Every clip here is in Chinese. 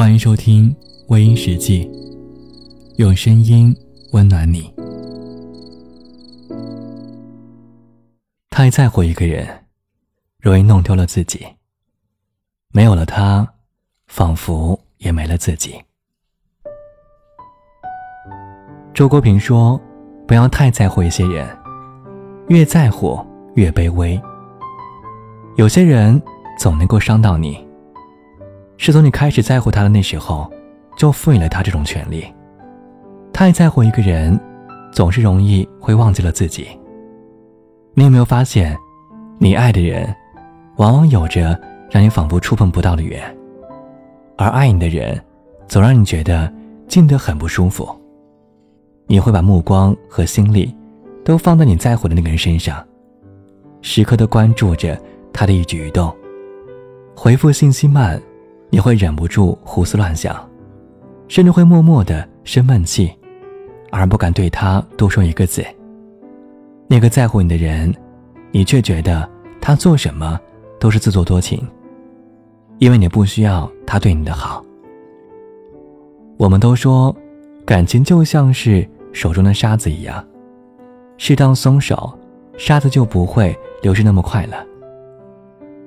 欢迎收听微音时记，用声音温暖你。太在乎一个人，容易弄丢了自己。没有了他，仿佛也没了自己。周国平说：“不要太在乎一些人，越在乎越卑微。有些人总能够伤到你。”是从你开始在乎他的那时候，就赋予了他这种权利。太在乎一个人，总是容易会忘记了自己。你有没有发现，你爱的人，往往有着让你仿佛触碰不到的远，而爱你的人，总让你觉得近得很不舒服。你会把目光和心力，都放在你在乎的那个人身上，时刻的关注着他的一举一动，回复信息慢。你会忍不住胡思乱想，甚至会默默的生闷气，而不敢对他多说一个字。那个在乎你的人，你却觉得他做什么都是自作多情，因为你不需要他对你的好。我们都说，感情就像是手中的沙子一样，适当松手，沙子就不会流失那么快了。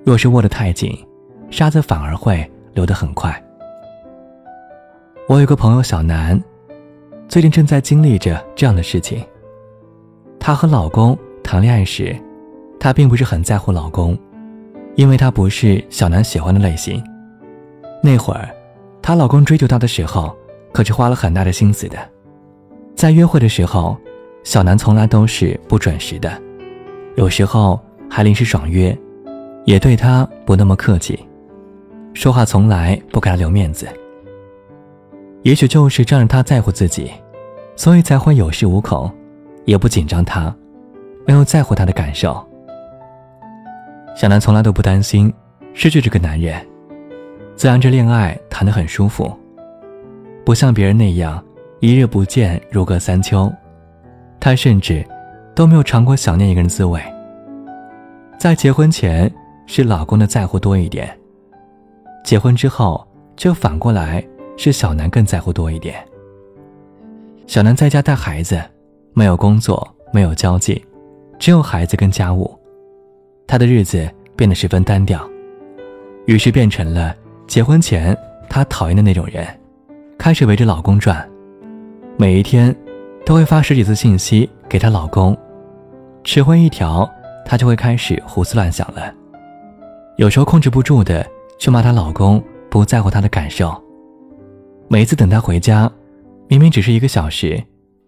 若是握得太紧，沙子反而会。流得很快。我有个朋友小南，最近正在经历着这样的事情。她和老公谈恋爱时，她并不是很在乎老公，因为她不是小南喜欢的类型。那会儿，她老公追求她的时候，可是花了很大的心思的。在约会的时候，小南从来都是不准时的，有时候还临时爽约，也对她不那么客气。说话从来不给他留面子，也许就是仗着他在乎自己，所以才会有恃无恐，也不紧张他，没有在乎他的感受。小南从来都不担心失去这个男人，自然这恋爱谈得很舒服，不像别人那样一日不见如隔三秋。他甚至都没有尝过想念一个人滋味。在结婚前，是老公的在乎多一点。结婚之后，就反过来是小南更在乎多一点。小南在家带孩子，没有工作，没有交际，只有孩子跟家务，她的日子变得十分单调，于是变成了结婚前她讨厌的那种人，开始围着老公转，每一天都会发十几次信息给她老公，迟回一条，她就会开始胡思乱想了，有时候控制不住的。却骂她老公不在乎她的感受。每一次等她回家，明明只是一个小时，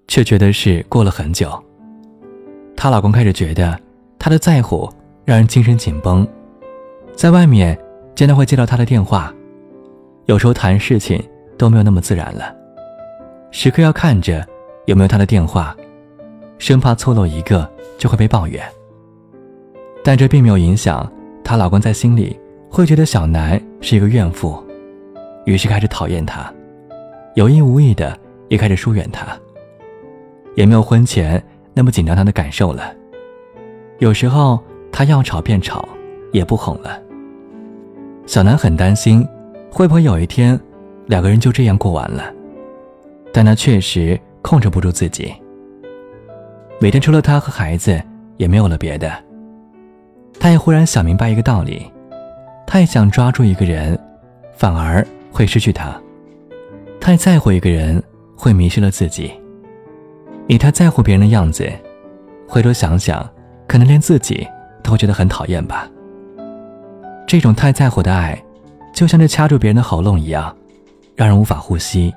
却觉得是过了很久。她老公开始觉得她的在乎让人精神紧绷，在外面经常会接到她的电话，有时候谈事情都没有那么自然了，时刻要看着有没有她的电话，生怕错漏一个就会被抱怨。但这并没有影响她老公在心里。会觉得小南是一个怨妇，于是开始讨厌他，有意无意的也开始疏远他，也没有婚前那么紧张他的感受了。有时候他要吵便吵，也不哄了。小南很担心，会不会有一天两个人就这样过完了？但他确实控制不住自己，每天除了他和孩子，也没有了别的。他也忽然想明白一个道理。太想抓住一个人，反而会失去他；太在乎一个人，会迷失了自己。你太在乎别人的样子，回头想想，可能连自己都会觉得很讨厌吧。这种太在乎的爱，就像是掐住别人的喉咙一样，让人无法呼吸。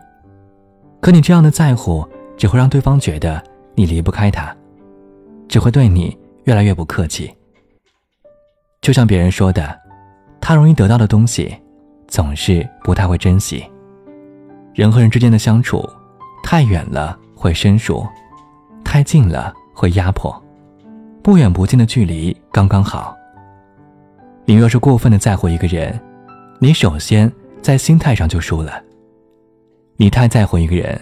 可你这样的在乎，只会让对方觉得你离不开他，只会对你越来越不客气。就像别人说的。他容易得到的东西，总是不太会珍惜。人和人之间的相处，太远了会生疏，太近了会压迫，不远不近的距离刚刚好。你若是过分的在乎一个人，你首先在心态上就输了。你太在乎一个人，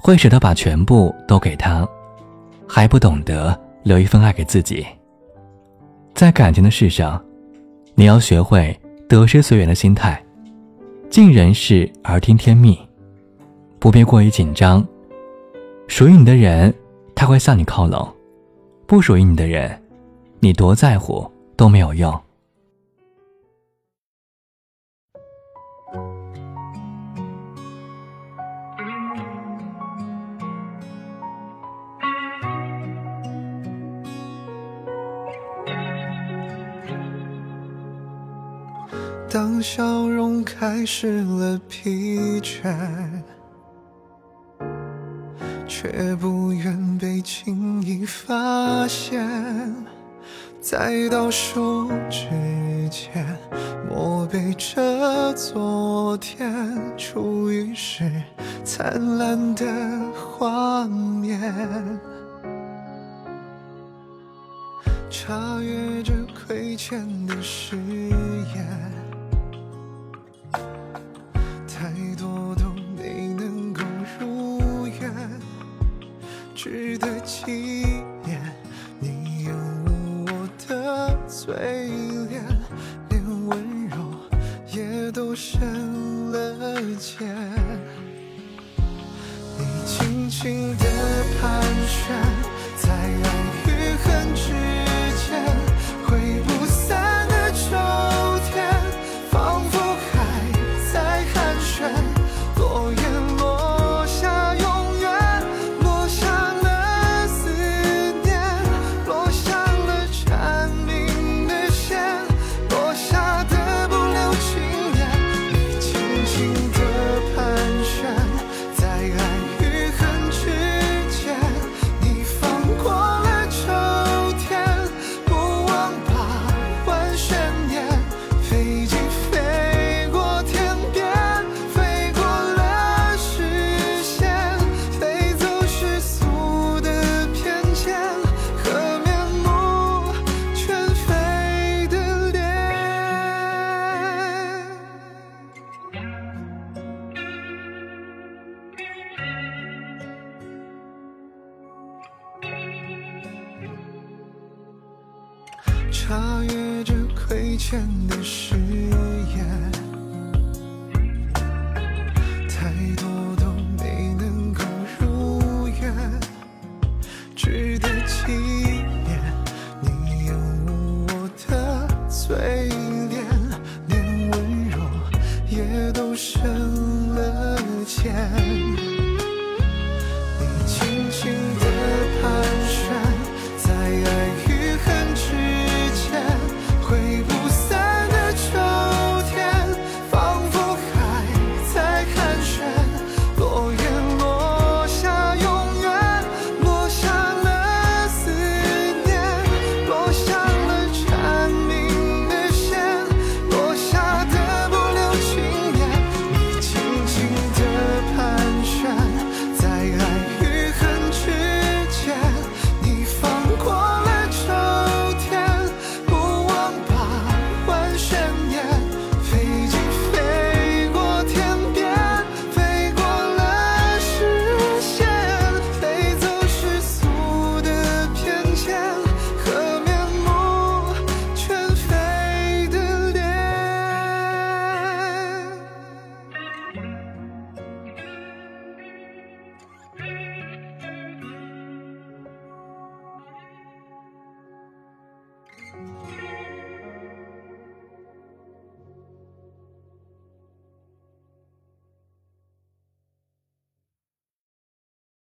会舍得把全部都给他，还不懂得留一份爱给自己。在感情的事上。你要学会得失随缘的心态，尽人事而听天命，不必过于紧张。属于你的人，他会向你靠拢；不属于你的人，你多在乎都没有用。当笑容开始了疲倦，却不愿被轻易发现，在倒数之前，默背着昨天初遇时灿烂的画面，查阅着亏欠的誓言。纪念，你厌恶我的嘴脸，连温柔也都深了茧。你轻轻地盘旋，在超越着亏欠的誓言。